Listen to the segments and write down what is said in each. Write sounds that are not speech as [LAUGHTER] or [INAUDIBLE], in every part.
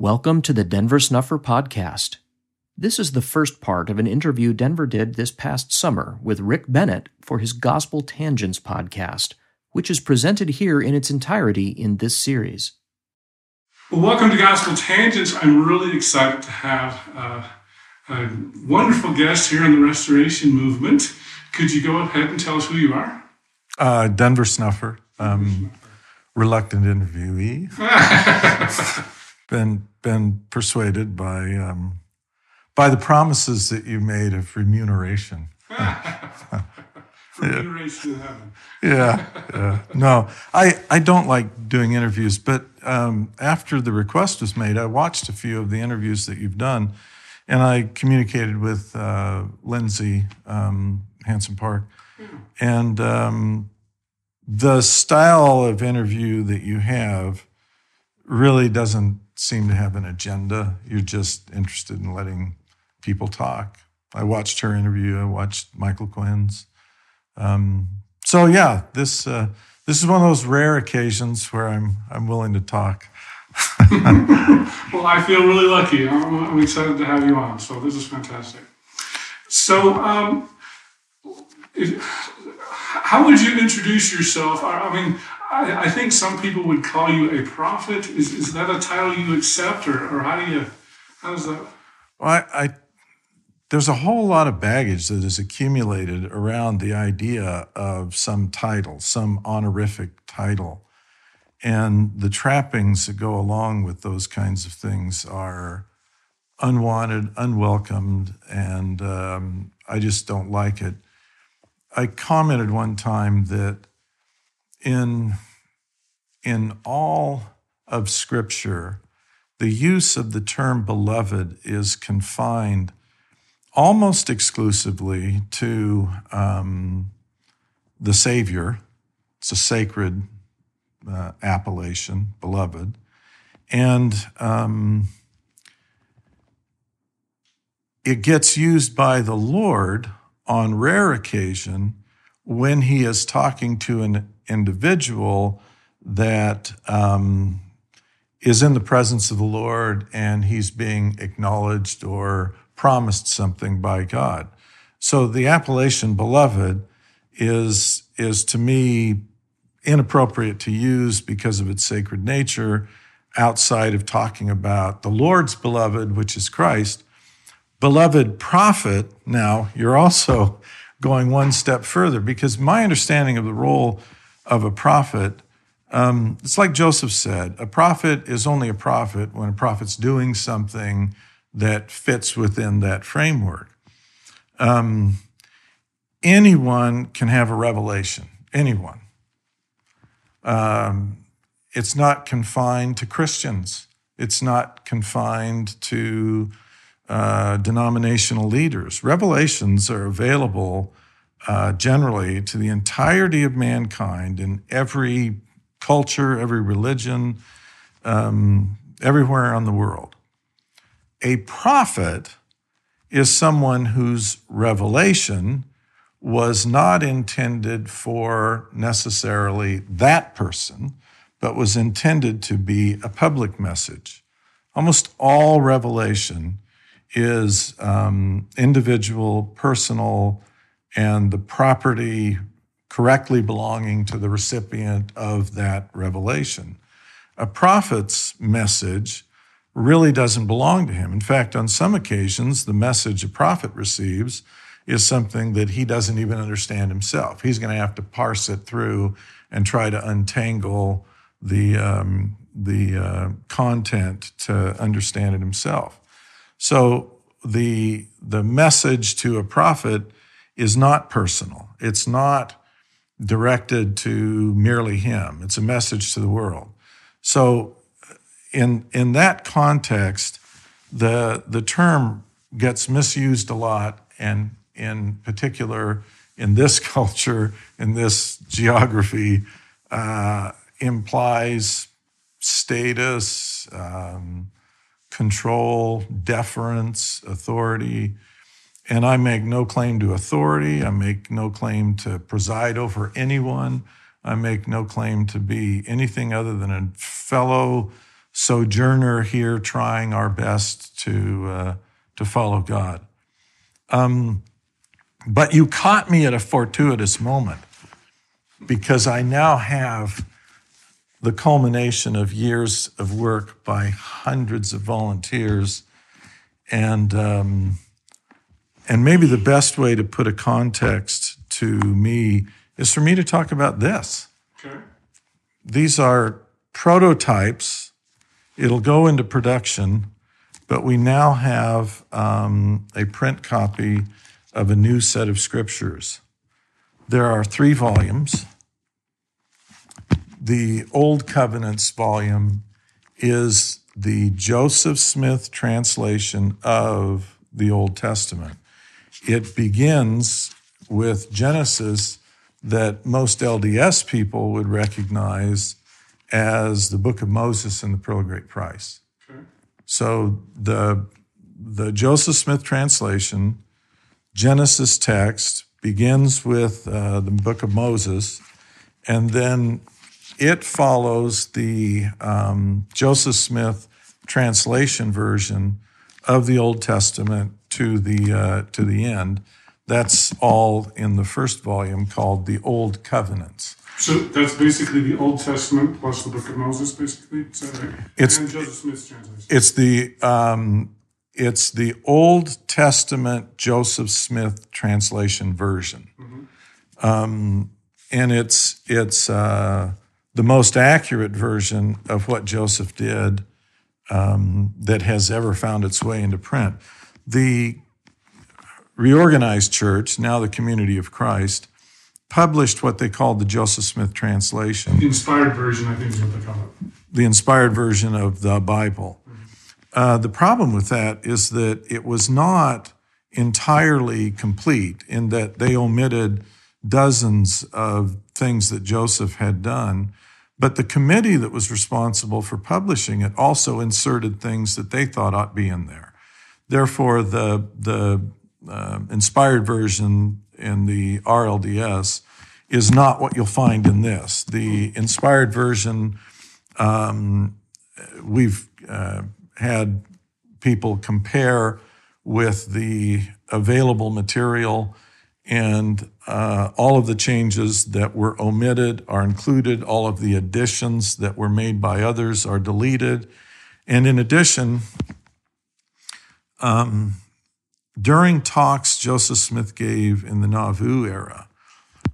Welcome to the Denver Snuffer Podcast. This is the first part of an interview Denver did this past summer with Rick Bennett for his Gospel Tangents podcast, which is presented here in its entirety in this series. Well, welcome to Gospel Tangents. I'm really excited to have uh, a wonderful guest here in the Restoration Movement. Could you go ahead and tell us who you are? Uh, Denver Snuffer, um, reluctant interviewee. [LAUGHS] been been persuaded by um, by the promises that you made of remuneration. [LAUGHS] remuneration heaven. yeah, yeah. No, I, I don't like doing interviews, but um, after the request was made, I watched a few of the interviews that you've done, and I communicated with uh, Lindsay um, Hansen Park, and um, the style of interview that you have really doesn't seem to have an agenda. You're just interested in letting people talk. I watched her interview. I watched Michael Quinn's. Um, so yeah, this uh, this is one of those rare occasions where I'm I'm willing to talk. [LAUGHS] well, I feel really lucky. I'm, excited to have you on. So this is fantastic. So, um, if, how would you introduce yourself? I, I mean, I, I, think some people would call you a prophet. Is, is that a title you accept, or, or how do you? How does that? Well, I, I there's a whole lot of baggage that is accumulated around the idea of some title, some honorific title. And the trappings that go along with those kinds of things are unwanted, unwelcomed, and um, I just don't like it. I commented one time that in, in all of Scripture, the use of the term beloved is confined almost exclusively to um, the Savior. It's a sacred uh, appellation, beloved. And um, it gets used by the Lord on rare occasion when he is talking to an individual that um, is in the presence of the Lord and he's being acknowledged or promised something by God. So the appellation beloved is, is to me inappropriate to use because of its sacred nature outside of talking about the Lord's beloved, which is Christ. Beloved prophet, now you're also [LAUGHS] going one step further because my understanding of the role of a prophet, um, it's like Joseph said a prophet is only a prophet when a prophet's doing something that fits within that framework. Um, anyone can have a revelation, anyone. Um, it's not confined to Christians, it's not confined to uh, denominational leaders. Revelations are available uh, generally to the entirety of mankind in every culture, every religion, um, everywhere on the world. A prophet is someone whose revelation was not intended for necessarily that person, but was intended to be a public message. Almost all revelation is um, individual, personal, and the property correctly belonging to the recipient of that revelation. A prophet's message really doesn't belong to him. In fact, on some occasions, the message a prophet receives is something that he doesn't even understand himself. He's going to have to parse it through and try to untangle the um, the uh, content to understand it himself. So the the message to a prophet is not personal. It's not directed to merely him. It's a message to the world. So in, in that context, the, the term gets misused a lot, and in particular, in this [LAUGHS] culture, in this geography, uh, implies status, um, control, deference, authority. And I make no claim to authority. I make no claim to preside over anyone. I make no claim to be anything other than a fellow sojourner here trying our best to, uh, to follow God. Um, but you caught me at a fortuitous moment because I now have the culmination of years of work by hundreds of volunteers. And, um, and maybe the best way to put a context to me is for me to talk about this. Okay. These are prototypes. It'll go into production, but we now have um, a print copy of a new set of scriptures. There are three volumes. The Old Covenants volume is the Joseph Smith translation of the Old Testament. It begins with Genesis that most LDS people would recognize as the book of Moses and the Pearl of Great Price. Okay. So the, the Joseph Smith translation, Genesis text, begins with uh, the book of Moses, and then it follows the um, Joseph Smith translation version of the Old Testament to the uh, to the end. That's all in the first volume called the Old Covenants. So that's basically the Old Testament plus the Book of Moses, basically. Is that right? It's- and Joseph Smith's translation. It's the um, it's the Old Testament Joseph Smith translation version, um, and it's it's uh, the most accurate version of what Joseph did um, that has ever found its way into print. The reorganized church, now the Community of Christ, published what they called the Joseph Smith translation The inspired version, I think, is what they call it. the inspired version of the Bible. Uh, the problem with that is that it was not entirely complete in that they omitted dozens of things that Joseph had done. But the committee that was responsible for publishing it also inserted things that they thought ought to be in there. Therefore, the, the uh, inspired version in the RLDS is not what you'll find in this. The inspired version we've uh, had people compare with the available material and uh, all of the changes that were omitted are included all of the additions that were made by others are deleted and in addition um, during talks joseph smith gave in the nauvoo era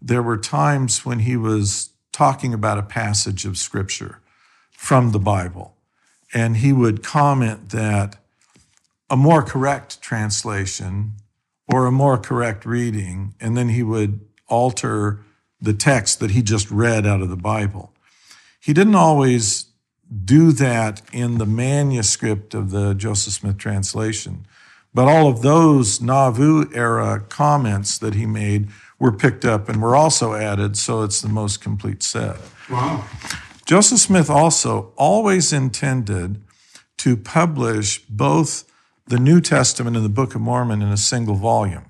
there were times when he was talking about a passage of scripture from the Bible. And he would comment that a more correct translation or a more correct reading, and then he would alter the text that he just read out of the Bible. He didn't always do that in the manuscript of the Joseph Smith translation, but all of those Nauvoo era comments that he made were picked up and were also added, so it's the most complete set. Wow. Joseph Smith also always intended to publish both the New Testament and the Book of Mormon in a single volume.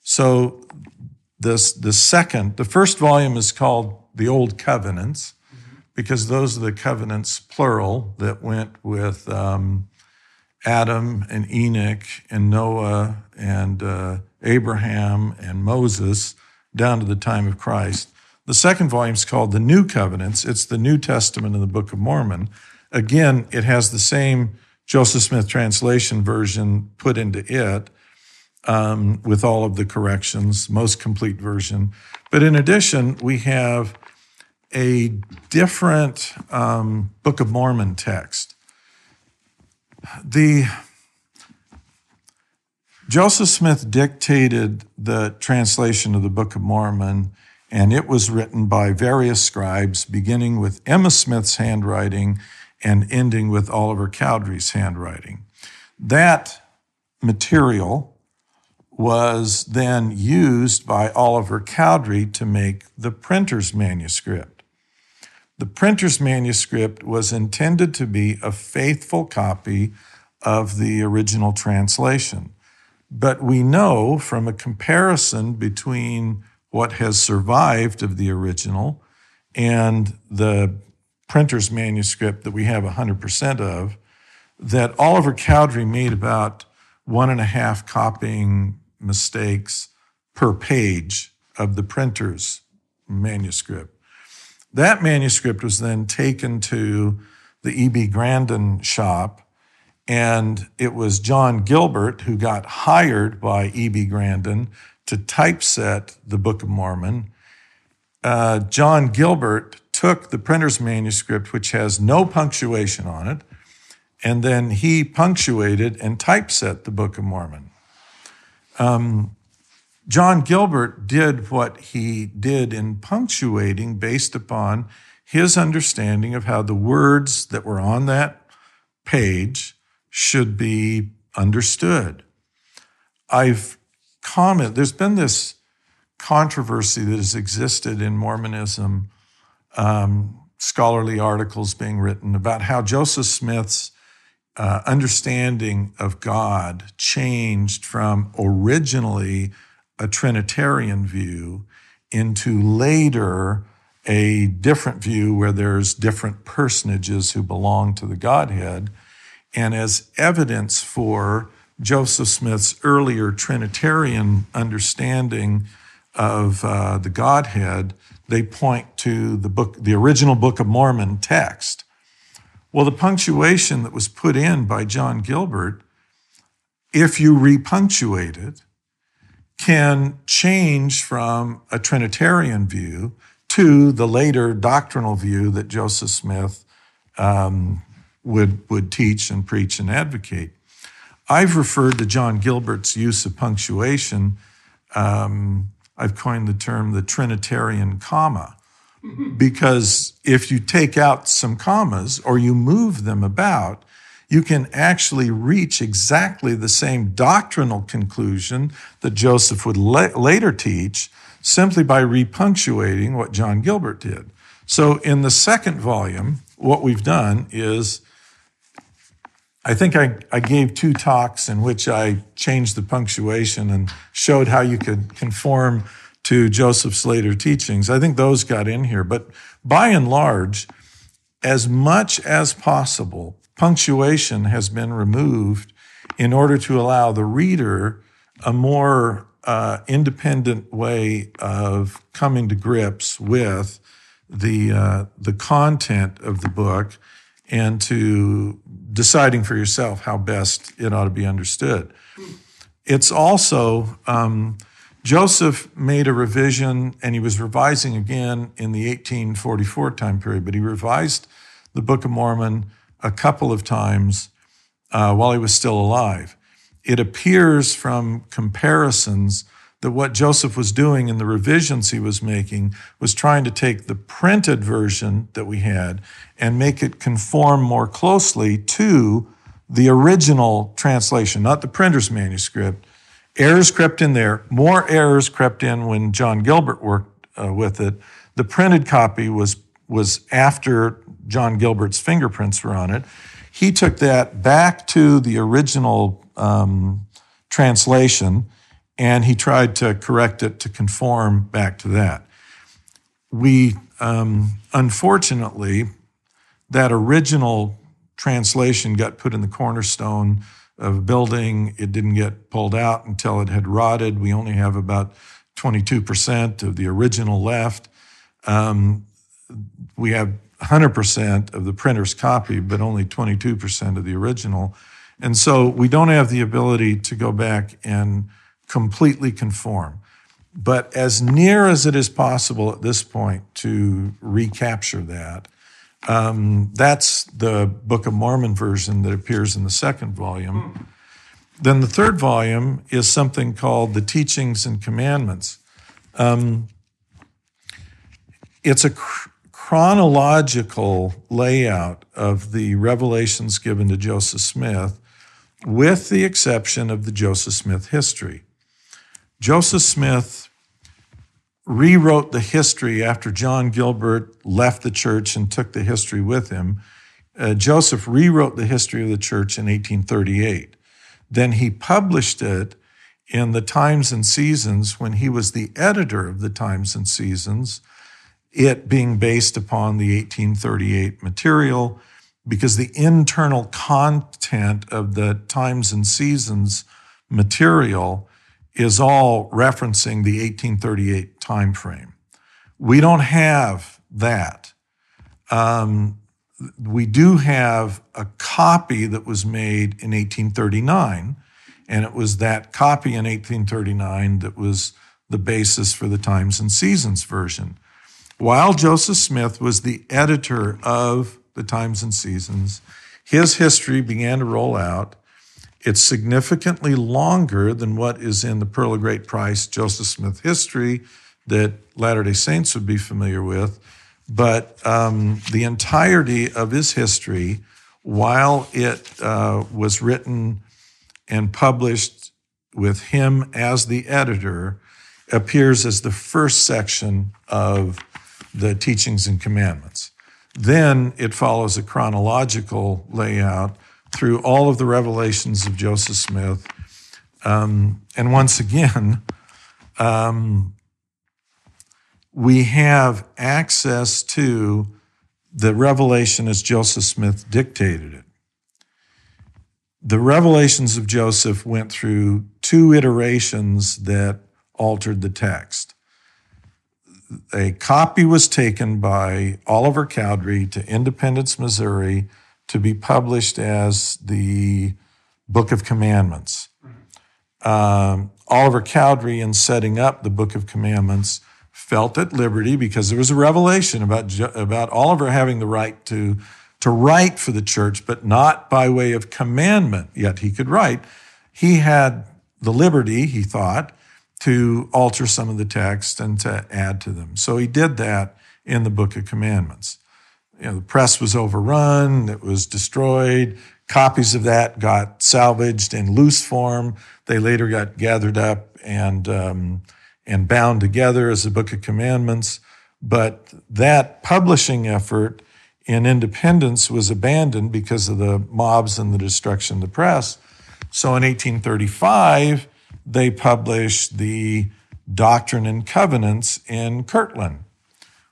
So this the second, the first volume is called the Old Covenants because those are the covenants plural that went with um, Adam and Enoch and Noah and uh, Abraham and Moses down to the time of Christ. The second volume is called the New Covenants. It's the New Testament in the Book of Mormon. Again, it has the same Joseph Smith translation version put into it um, with all of the corrections, most complete version. But in addition, we have a different um, Book of Mormon text. The Joseph Smith dictated the translation of the Book of Mormon, and it was written by various scribes, beginning with Emma Smith's handwriting and ending with Oliver Cowdery's handwriting. That material was then used by Oliver Cowdery to make the printer's manuscript. The printer's manuscript was intended to be a faithful copy of the original translation. But we know from a comparison between what has survived of the original and the printer's manuscript that we have 100% of, that Oliver Cowdery made about one and a half copying mistakes per page of the printer's manuscript. That manuscript was then taken to the E.B. Grandin shop, and it was John Gilbert who got hired by E.B. Grandin to typeset the Book of Mormon. Uh, John Gilbert took the printer's manuscript, which has no punctuation on it, and then he punctuated and typeset the Book of Mormon. Um, John Gilbert did what he did in punctuating based upon his understanding of how the words that were on that page should be understood. I've commented, there's been this controversy that has existed in Mormonism, um, scholarly articles being written about how Joseph Smith's uh, understanding of God changed from originally a Trinitarian view into later a different view where there's different personages who belong to the Godhead. And as evidence for Joseph Smith's earlier Trinitarian understanding of uh, the Godhead, they point to the book, the original Book of Mormon text. Well, the punctuation that was put in by John Gilbert, if you repunctuate it, can change from a Trinitarian view to the later doctrinal view that Joseph Smith um, would, would teach and preach and advocate. I've referred to John Gilbert's use of punctuation. Um, I've coined the term the Trinitarian comma, because if you take out some commas or you move them about, you can actually reach exactly the same doctrinal conclusion that Joseph would la- later teach simply by repunctuating what John Gilbert did. So in the second volume, what we've done is I think I, I gave two talks in which I changed the punctuation and showed how you could conform to Joseph's later teachings. I think those got in here. But by and large, as much as possible, punctuation has been removed in order to allow the reader a more uh, independent way of coming to grips with the uh, the content of the book and to deciding for yourself how best it ought to be understood. It's also um, Joseph made a revision, and he was revising again in the 1844 time period, but he revised the Book of Mormon a couple of times uh, while he was still alive it appears from comparisons that what Joseph was doing in the revisions he was making was trying to take the printed version that we had and make it conform more closely to the original translation, not the printer's manuscript. Errors crept in there. More errors crept in when John Gilbert worked uh, with it. The printed copy was was after John Gilbert's fingerprints were on it. He took that back to the original um, translation, and he tried to correct it to conform back to that. We, um, unfortunately, that original translation got put in the cornerstone of a building. It didn't get pulled out until it had rotted. We only have about 22% of the original left. Um, we have 100% of the printer's copy, but only 22% of the original. And so we don't have the ability to go back and completely conform. But as near as it is possible at this point to recapture that, um, that's the Book of Mormon version that appears in the second volume. Then the third volume is something called the Teachings and Commandments. Um, it's a chronological layout of the revelations given to Joseph Smith with the exception of the Joseph Smith history. Joseph Smith rewrote the history after John Gilbert left the church and took the history with him. Uh, Joseph rewrote the history of the church in 1838. Then he published it in the Times and Seasons when he was the editor of the Times and Seasons it being based upon the 1838 material, because the internal content of the Times and Seasons material is all referencing the 1838 time frame. We don't have that. Um, we do have a copy that was made in 1839, and it was that copy in 1839 that was the basis for the Times and Seasons version. While Joseph Smith was the editor of the Times and Seasons, his history began to roll out. It's significantly longer than what is in the Pearl of Great Price Joseph Smith history that Latter day Saints would be familiar with. But um, the entirety of his history, while it uh, was written and published with him as the editor, appears as the first section of the teachings and commandments. Then it follows a chronological layout through all of the revelations of Joseph Smith. Um, and once again, um, we have access to the revelation as Joseph Smith dictated it. The revelations of Joseph went through two iterations that altered the text. A copy was taken by Oliver Cowdery to Independence, Missouri, to be published as the Book of Commandments. Um, Oliver Cowdery, in setting up the Book of Commandments, felt at liberty because there was a revelation about, about Oliver having the right to, to write for the church, but not by way of commandment, yet he could write. He had the liberty, he thought, to alter some of the text and to add to them. So he did that in the Book of Commandments. You know, the press was overrun, it was destroyed. Copies of that got salvaged in loose form. They later got gathered up and um, and bound together as the book of commandments. But that publishing effort in independence was abandoned because of the mobs and the destruction of the press. So in 1835, they published the Doctrine and Covenants in Kirtland.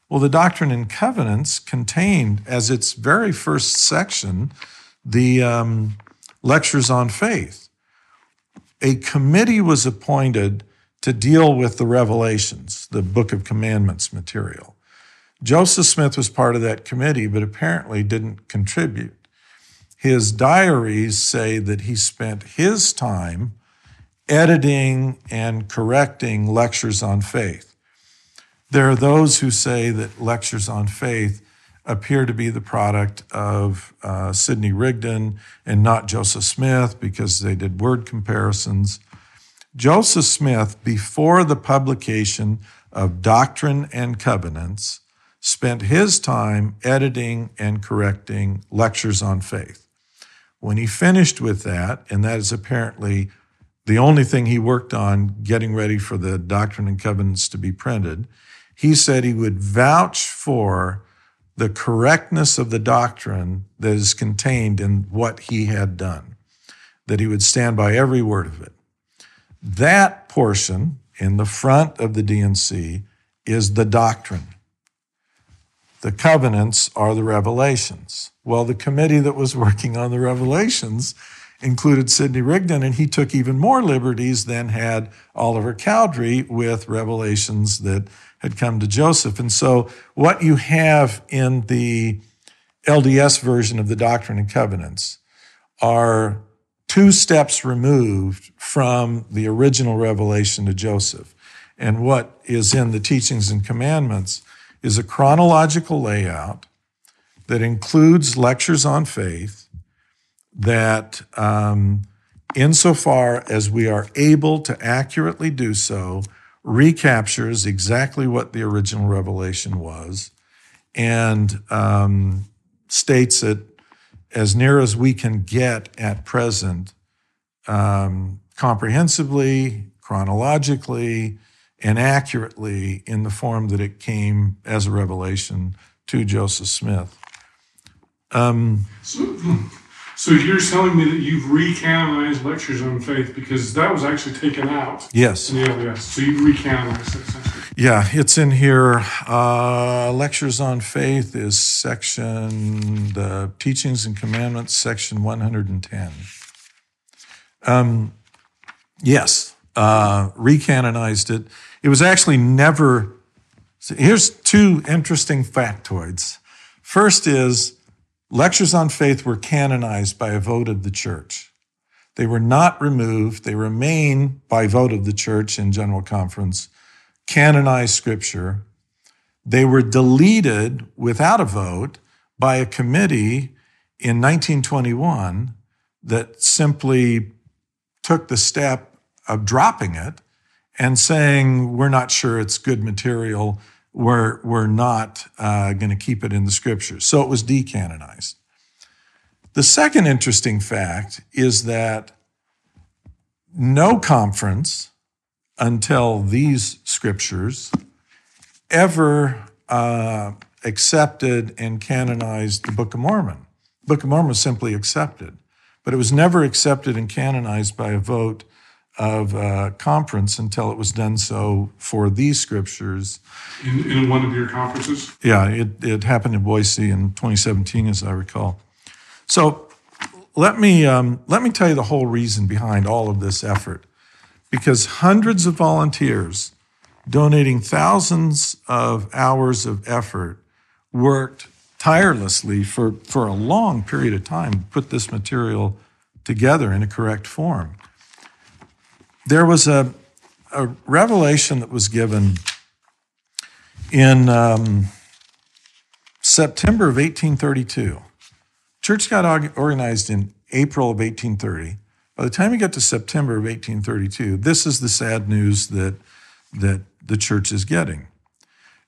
Well, the Doctrine and Covenants contained, as its very first section, the um, lectures on faith. A committee was appointed to deal with the revelations, the Book of Commandments material. Joseph Smith was part of that committee, but apparently didn't contribute. His diaries say that he spent his time editing and correcting lectures on faith. There are those who say that lectures on faith appear to be the product of uh, Sidney Rigdon and not Joseph Smith because they did word comparisons. Joseph Smith, before the publication of Doctrine and Covenants, spent his time editing and correcting lectures on faith. When he finished with that, and that is apparently the only thing he worked on getting ready for the Doctrine and Covenants to be printed, he said he would vouch for the correctness of the doctrine that is contained in what he had done, that he would stand by every word of it. That portion in the front of the D&C is the doctrine. The covenants are the revelations. Well, the committee that was working on the revelations included Sidney Rigdon, and he took even more liberties than had Oliver Cowdery with revelations that had come to Joseph. And so, what you have in the LDS version of the Doctrine and Covenants are two steps removed from the original revelation to Joseph. And what is in the teachings and commandments is a chronological layout that includes lectures on faith that, um, insofar as we are able to accurately do so, recaptures exactly what the original revelation was and um, states it as near as we can get at present, um, comprehensively, chronologically, and accurately in the form that it came as a revelation to Joseph Smith. Um, so, you're telling me that you've recanonized lectures on faith because that was actually taken out Yes. in the LDS. So you've recanonized it essentially. Yeah, it's in here. Uh, Lectures on Faith is section, the Teachings and Commandments, section 110. Um, yes, uh, recanonized it. It was actually never. so here's two interesting factoids. First is Lectures on Faith were canonized by a vote of the church. They were not removed. They remain by vote of the church in General Conference canonized scripture. They were deleted without a vote by a committee in 1921 that simply took the step of dropping it and saying, we're not sure it's good material. We're, we're not uh, going to keep it in the scriptures. So it was decanonized. The second interesting fact is that no conference until these scriptures ever uh, accepted and canonized the Book of Mormon. The Book of Mormon was simply accepted, but it was never accepted and canonized by a vote of uh, conference until it was done so for these scriptures. In, in one of your conferences? Yeah, it, it happened in Boise in 2017, as I recall. So let me, um, let me tell you the whole reason behind all of this effort because hundreds of volunteers donating thousands of hours of effort worked tirelessly for, for a long period of time to put this material together in a correct form. There was a, a revelation that was given in um, September of 1832. Church got organized in April of 1830. By the time we get to September of 1832, this is the sad news that, that the church is getting.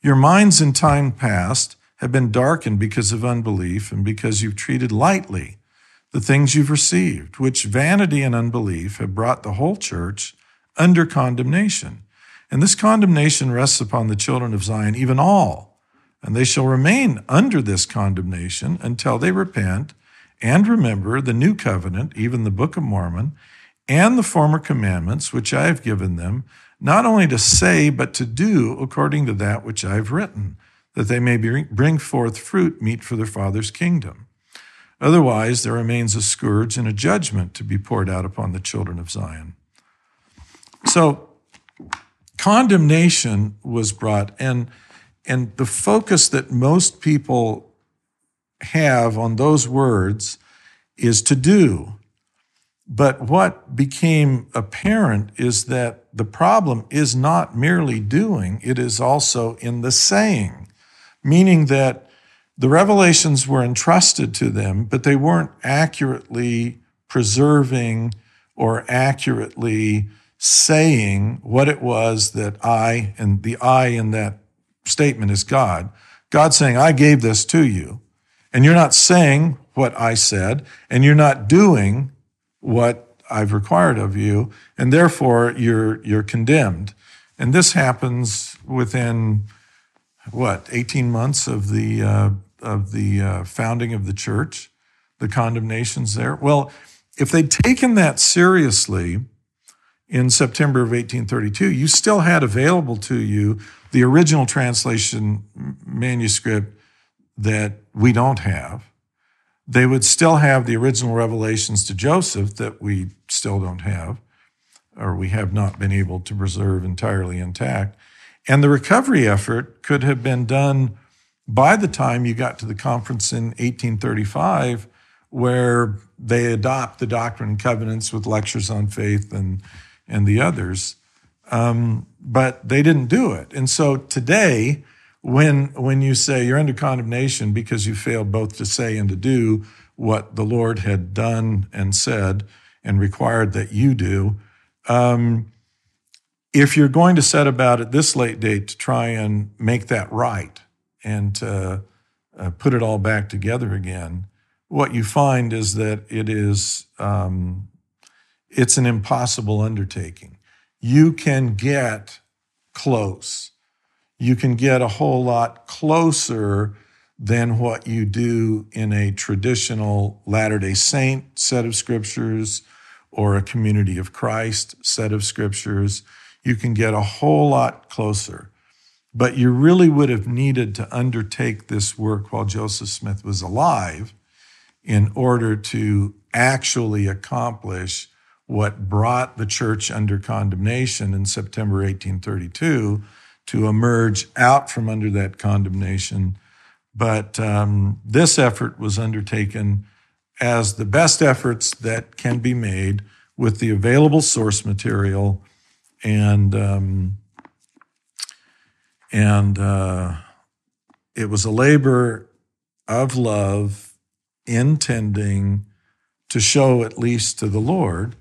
Your minds in time past have been darkened because of unbelief and because you've treated lightly the things you've received, which vanity and unbelief have brought the whole church under condemnation. And this condemnation rests upon the children of Zion, even all, and they shall remain under this condemnation until they repent and remember the new covenant, even the Book of Mormon, and the former commandments which I have given them, not only to say, but to do according to that which I have written, that they may bring forth fruit meet for their Father's kingdom. Otherwise, there remains a scourge and a judgment to be poured out upon the children of Zion. So, condemnation was brought, and, and the focus that most people have on those words is to do. But what became apparent is that the problem is not merely doing, it is also in the saying, meaning that the revelations were entrusted to them, but they weren't accurately preserving or accurately saying what it was that I, and the I in that statement is God. God saying, I gave this to you, and you're not saying what I said, and you're not doing what I've required of you, and therefore you're, you're condemned. And this happens within what 18 months of the uh, of the uh, founding of the church, the condemnations there. Well, if they'd taken that seriously in September of 1832, you still had available to you the original translation manuscript that we don't have. They would still have the original revelations to Joseph that we still don't have, or we have not been able to preserve entirely intact. And the recovery effort could have been done by the time you got to the conference in 1835, where they adopt the Doctrine and Covenants with lectures on faith and, and the others. Um, but they didn't do it. And so today, when, when you say you're under condemnation because you failed both to say and to do what the Lord had done and said and required that you do, um, if you're going to set about at this late date to try and make that right and to uh, put it all back together again, what you find is that it is um, it's an impossible undertaking. You can get close. You can get a whole lot closer than what you do in a traditional Latter day Saint set of scriptures or a Community of Christ set of scriptures. You can get a whole lot closer. But you really would have needed to undertake this work while Joseph Smith was alive in order to actually accomplish what brought the church under condemnation in September 1832 to emerge out from under that condemnation. But um, this effort was undertaken as the best efforts that can be made with the available source material and um, and uh, it was a labor of love intending to show at least to the Lord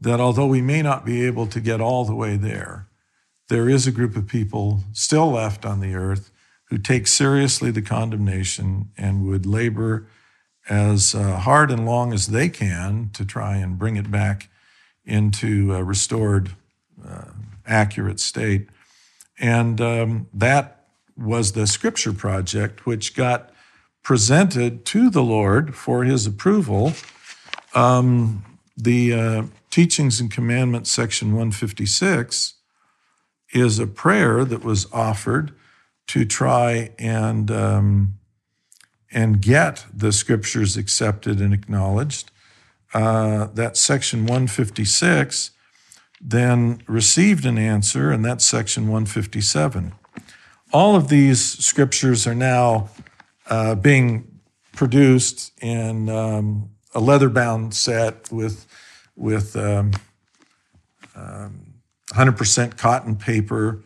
that although we may not be able to get all the way there, there is a group of people still left on the earth who take seriously the condemnation and would labor as uh, hard and long as they can to try and bring it back into a restored, uh, accurate state. And um, that was the scripture project, which got presented to the Lord for his approval. Um, the uh, Teachings and Commandments, section 156, is a prayer that was offered to try and um, and get the scriptures accepted and acknowledged. Uh, that section 156 then received an answer, and that's section 157. All of these scriptures are now uh, being produced in um, a leather bound set with with um, um, 100% cotton paper,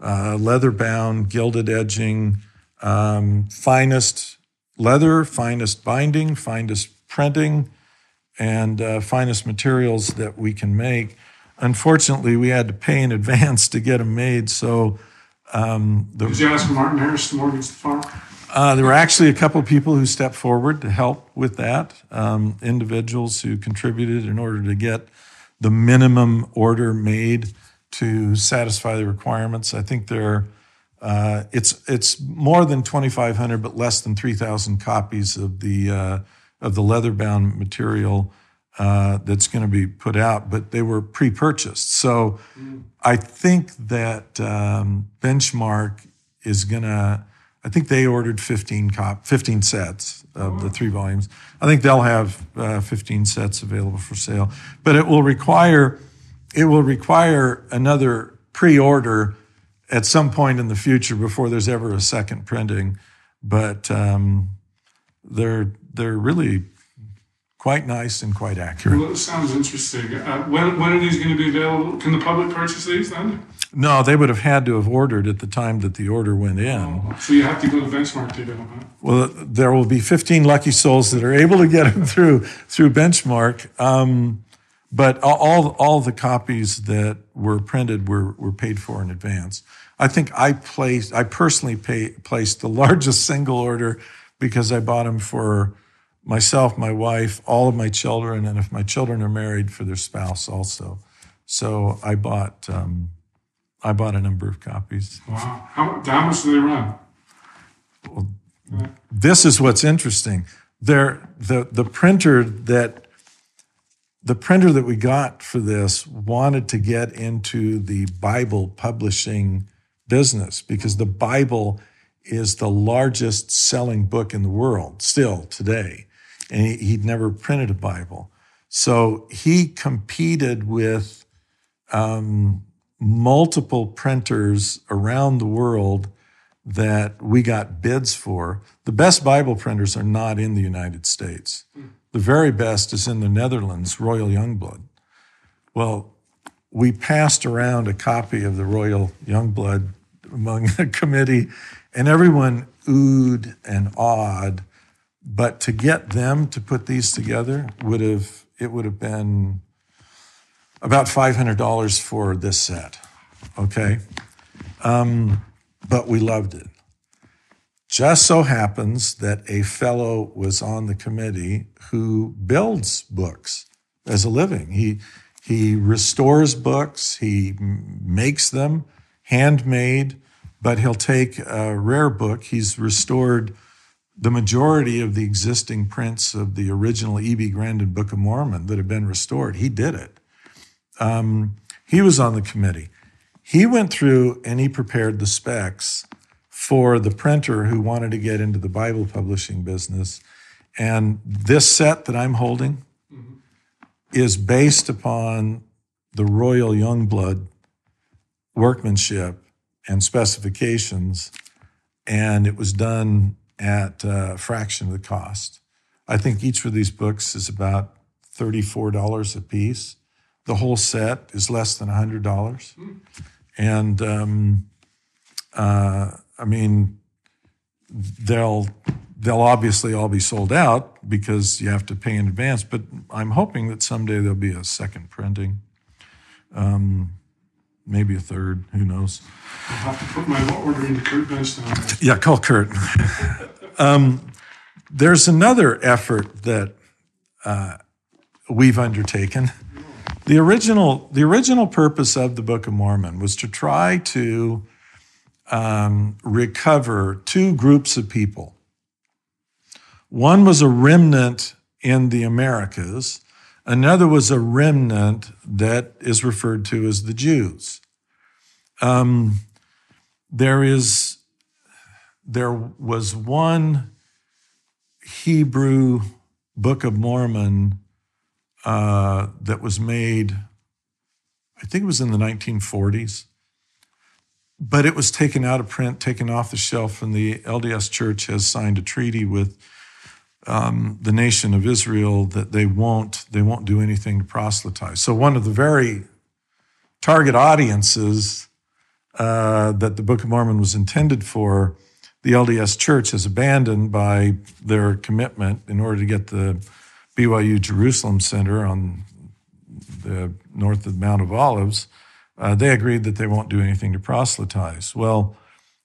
uh, leather bound, gilded edging, um, finest leather, finest binding, finest printing, and uh, finest materials that we can make. Unfortunately, we had to pay in advance to get them made. So, um, the, did you ask Martin Harris to mortgage the farm? Uh, there were actually a couple of people who stepped forward to help with that, um, individuals who contributed in order to get the minimum order made to satisfy the requirements. I think there, uh, it's it's more than 2,500, but less than 3,000 copies of the uh, of the leather bound material uh, that's going to be put out. But they were pre-purchased, so mm. I think that um, Benchmark is going to I think they ordered 15 cop, 15 sets of the three volumes. I think they'll have uh, 15 sets available for sale, but it will require it will require another pre-order at some point in the future before there's ever a second printing. But um, they're they're really quite nice and quite accurate. Well, it sounds interesting. Uh, when when are these going to be available? Can the public purchase these then? No, they would have had to have ordered at the time that the order went in. Oh, so you have to go to Benchmark to get them. Huh? Well, there will be 15 lucky souls that are able to get them [LAUGHS] through through Benchmark. Um, but all all the copies that were printed were were paid for in advance. I think I placed I personally pay, placed the [LAUGHS] largest single order because I bought them for myself, my wife, all of my children, and if my children are married, for their spouse also. So I bought. Um, I bought a number of copies. Wow. How, how much do they run? Well, this is what's interesting. There, the, the printer that the printer that we got for this wanted to get into the Bible publishing business because the Bible is the largest selling book in the world still today. And he, would never printed a Bible. So he competed with um, multiple printers around the world that we got bids for. The best Bible printers are not in the United States. The very best is in the Netherlands, Royal Jongbloed. Well, we passed around a copy of the Royal Jongbloed among the [LAUGHS] committee, and everyone oohed and awed. But to get them to put these together would have it would have been about $500 for this set, okay? Um, but we loved it. Just so happens that a fellow was on the committee who builds books as a living. He, he restores books, he makes them handmade, but he'll take a rare book. He's restored the majority of the existing prints of the original E.B. Grandin Book of Mormon that have been restored. He did it. Um, he was on the committee. He went through and he prepared the specs for the printer who wanted to get into the Bible publishing business. And this set that I'm holding mm-hmm. is based upon the Royal Jongbloed workmanship and specifications, and it was done at a fraction of the cost. I think each of these books is about $34 a piece. The whole set is less than $100. And um, uh, I mean, they'll they'll obviously all be sold out because you have to pay in advance. But I'm hoping that someday there'll be a second printing, um, maybe a third. Who knows? I'll have to put my order into Kurt Benstown. Yeah, call Kurt. um, there's another effort that uh, we've undertaken. The original, the original purpose of the Book of Mormon was to try to um, recover two groups of people. One was a remnant in the Americas, another was a remnant that is referred to as the Jews. Um, there is there was one Hebrew Book of Mormon uh, that was made, I think it was in the 1940s, but it was taken out of print, taken off the shelf, and the LDS Church has signed a treaty with um, the nation of Israel that they won't they won't do anything to proselytize. So one of the very target audiences uh, that the Book of Mormon was intended for, the LDS Church has abandoned by their commitment in order to get the BYU Jerusalem Center on the north of Mount of Olives. Uh, they agreed that they won't do anything to proselytize. Well,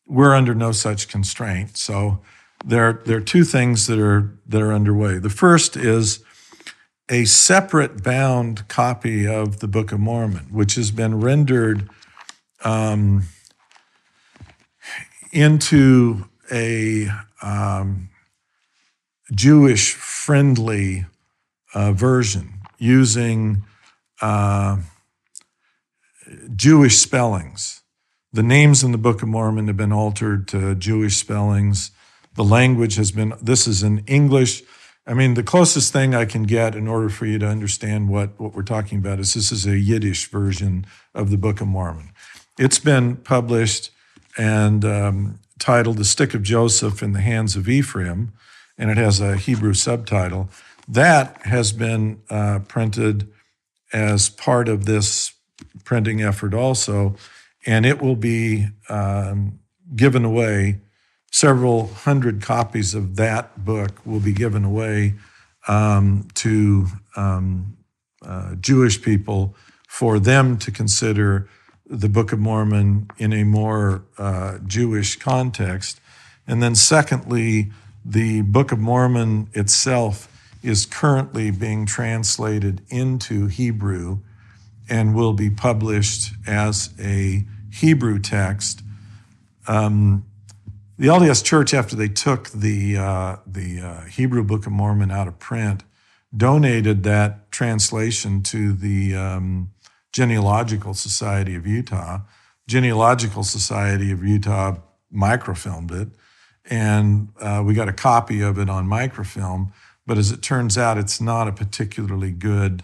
we're under no such constraint. So there, there are two things that are that are underway. The first is a separate bound copy of the Book of Mormon, which has been rendered um, into a um, Jewish friendly uh, version using uh, Jewish spellings. The names in the Book of Mormon have been altered to Jewish spellings. The language has been, this is in English. I mean, the closest thing I can get in order for you to understand what, what we're talking about is this is a Yiddish version of the Book of Mormon. It's been published and um, titled The Stick of Joseph in the Hands of Ephraim, and it has a Hebrew subtitle. That has been uh, printed as part of this printing effort also, and it will be um, given away. Several hundred copies of that book will be given away um, to um, uh, Jewish people for them to consider the Book of Mormon in a more uh, Jewish context. And then, secondly, the Book of Mormon itself is currently being translated into Hebrew and will be published as a Hebrew text. Um, the LDS Church, after they took the uh, the uh, Hebrew Book of Mormon out of print, donated that translation to the um, Genealogical Society of Utah. Genealogical Society of Utah microfilmed it, and uh, we got a copy of it on microfilm. But as it turns out, it's not a particularly good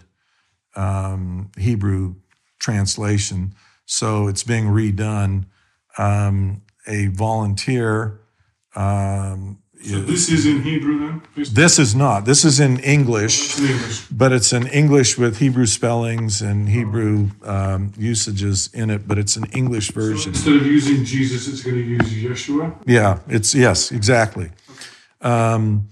um, Hebrew translation, so it's being redone. Um, a volunteer um, so this is in Hebrew then? This is not. This is in English, in English, but it's in English with Hebrew spellings and Hebrew um, usages in it. But it's an English version. So instead of using Jesus, it's going to use Yeshua. Yeah, it's yes, exactly. Okay. Um,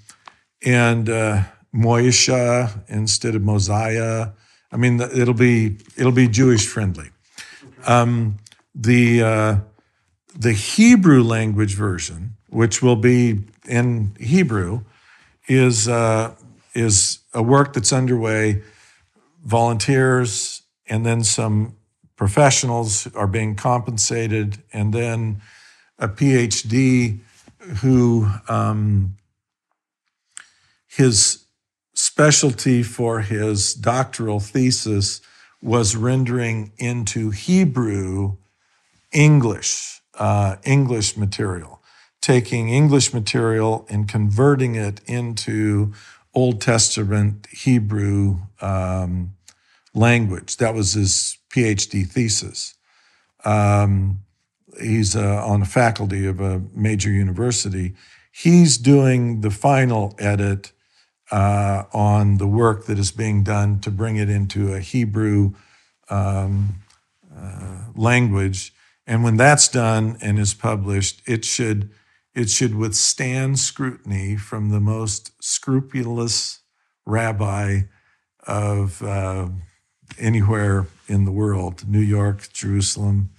and uh, Moisha instead of Mosiah. I mean, it'll be it'll be Jewish friendly. Okay. Um, the uh, the Hebrew language version, which will be in Hebrew is, uh, is a work that's underway. Volunteers and then some professionals are being compensated, and then a PhD who um, his specialty for his doctoral thesis was rendering into Hebrew English, uh, English material, taking English material and converting it into Old Testament Hebrew um, language. That was his PhD thesis. Um, he's uh, on the faculty of a major university. He's doing the final edit uh, on the work that is being done to bring it into a Hebrew um, uh, language. And when that's done and is published, it should it should withstand scrutiny from the most scrupulous rabbi of uh, anywhere in the world New York, Jerusalem,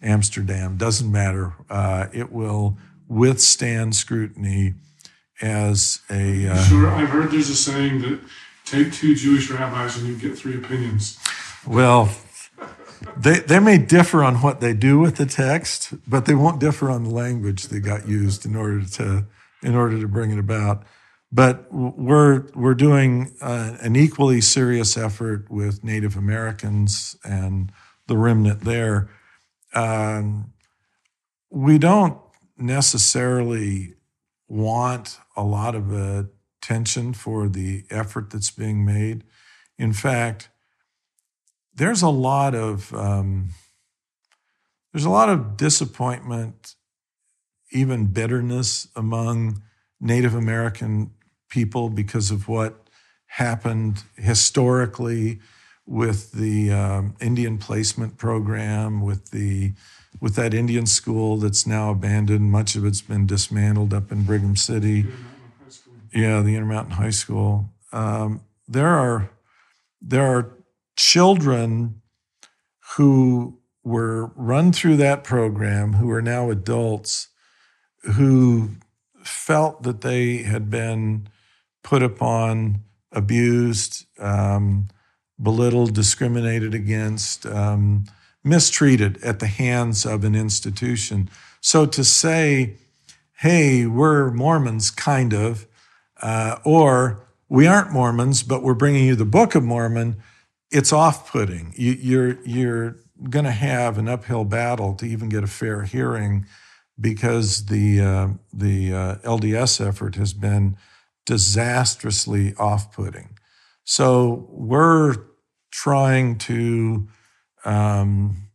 Amsterdam, doesn't matter. Uh, it will withstand scrutiny as a. Uh, sure, I've heard there's a saying that take two Jewish rabbis and you get three opinions. Well, they, they may differ on what they do with the text, but they won't differ on the language that got used in order to in order to bring it about. But we're we're doing uh, an equally serious effort with Native Americans and the remnant there. Um, we don't necessarily want a lot of attention for the effort that's being made. In fact, there's a lot of um, there's a lot of disappointment, even bitterness among Native American people because of what happened historically with the um, Indian placement program, with the with that Indian school that's now abandoned. Much of it's been dismantled up in Brigham City. Yeah, the Intermountain High School. Um, there are there are children who were run through that program who are now adults who felt that they had been put upon, abused, um, belittled, discriminated against, um, mistreated at the hands of an institution. So to say, hey, we're Mormons, kind of, uh, or we aren't Mormons, but we're bringing you the Book of Mormon, it's off putting. You, you're, you're going to have an uphill battle to even get a fair hearing because the, uh, the uh, LDS effort has been disastrously off putting. So we're trying to um,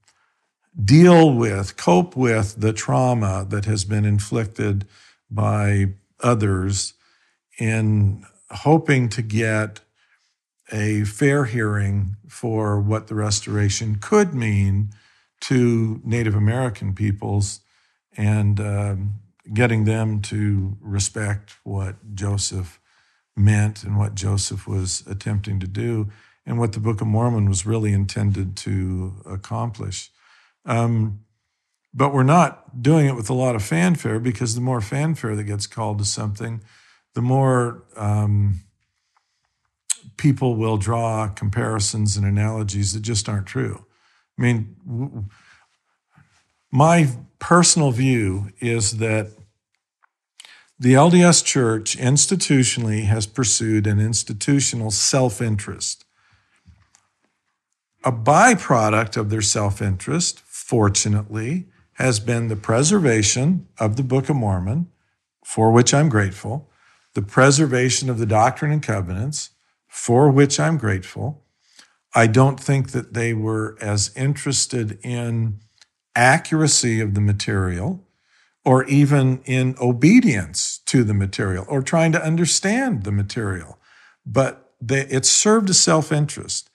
deal with, cope with the trauma that has been inflicted by others in hoping to get a fair hearing for what the restoration could mean to Native American peoples and um, getting them to respect what Joseph meant and what Joseph was attempting to do and what the Book of Mormon was really intended to accomplish. Um, but we're not doing it with a lot of fanfare because the more fanfare that gets called to something, the more um, people will draw comparisons and analogies that just aren't true. I mean, my personal view is that the LDS Church institutionally has pursued an institutional self interest. A byproduct of their self interest, fortunately, has been the preservation of the Book of Mormon, for which I'm grateful, the preservation of the Doctrine and Covenants, for which I'm grateful. I don't think that they were as interested in accuracy of the material or even in obedience to the material or trying to understand the material. But they, it served a self interest.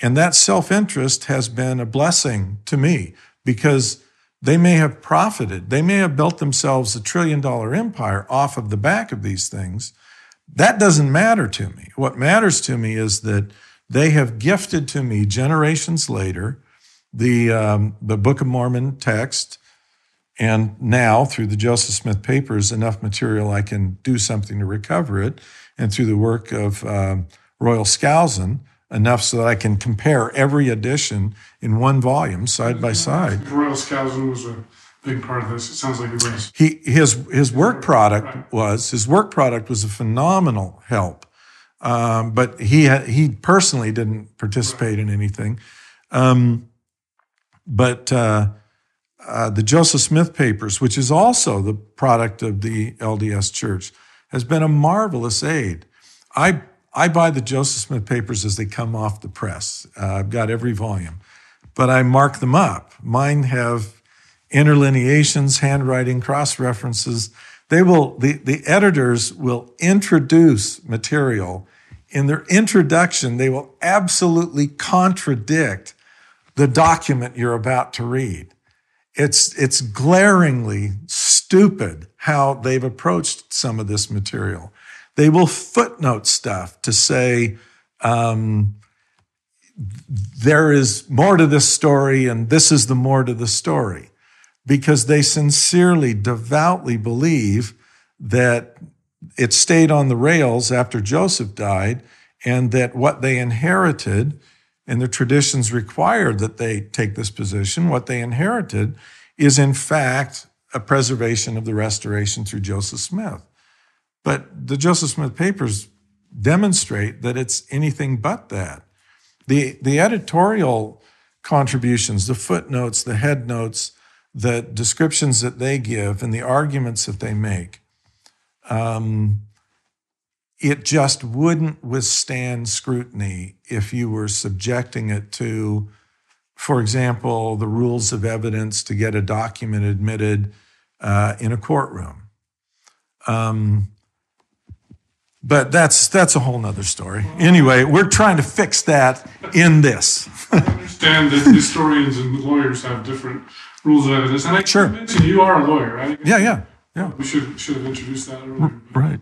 And that self interest has been a blessing to me because they may have profited. They may have built themselves a trillion dollar empire off of the back of these things. That doesn't matter to me. What matters to me is that they have gifted to me generations later the, um, the Book of Mormon text, and now through the Joseph Smith papers, enough material I can do something to recover it, and through the work of um, Royal Skousen, enough so that I can compare every edition in one volume side by side. Royal Skousen was a big part of this. It sounds like he was. He his his work product was his work product was a phenomenal help, um, but he he personally didn't participate in anything. Um, but uh, uh, the Joseph Smith papers, which is also the product of the LDS Church, has been a marvelous aid. I I buy the Joseph Smith papers as they come off the press. Uh, I've got every volume, but I mark them up. Mine have interlineations, handwriting, cross references. They will the the editors will introduce material. In their introduction, they will absolutely contradict the document you're about to read. It's, it's glaringly stupid how they've approached some of this material. They will footnote stuff to say, um, there is more to this story and this is the more to the story because they sincerely, devoutly believe that it stayed on the rails after Joseph died and that what they inherited and the traditions required that they take this position. What they inherited is, in fact, a preservation of the restoration through Joseph Smith. But the Joseph Smith papers demonstrate that it's anything but that. The, the editorial contributions, the footnotes, the headnotes, the descriptions that they give, and the arguments that they make um, it just wouldn't withstand scrutiny if you were subjecting it to, for example, the rules of evidence to get a document admitted uh, in a courtroom. Um, but that's that's a whole nother story. Anyway, we're trying to fix that in this. [LAUGHS] I understand that historians and lawyers have different rules of evidence, and I sure. mentioned you are a lawyer, right? Yeah, yeah, yeah. We should should have introduced that earlier. Mm, right.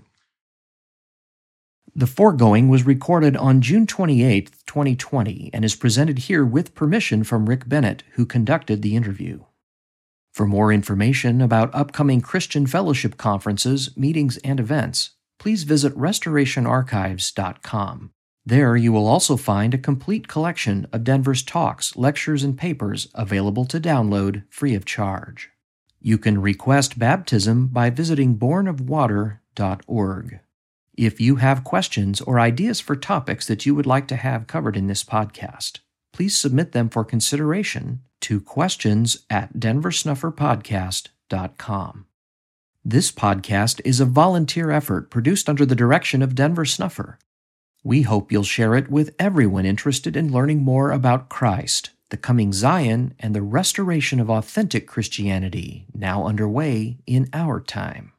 The foregoing was recorded on June 28, 2020, and is presented here with permission from Rick Bennett, who conducted the interview. For more information about upcoming Christian Fellowship conferences, meetings, and events, please visit restorationarchives.com. There you will also find a complete collection of Denver's talks, lectures, and papers available to download free of charge. You can request baptism by visiting bornofwater.org. If you have questions or ideas for topics that you would like to have covered in this podcast, please submit them for consideration to questions at denversnufferpodcast.com. This podcast is a volunteer effort produced under the direction of Denver Snuffer. We hope you'll share it with everyone interested in learning more about Christ, the coming Zion, and the restoration of authentic Christianity now underway in our time.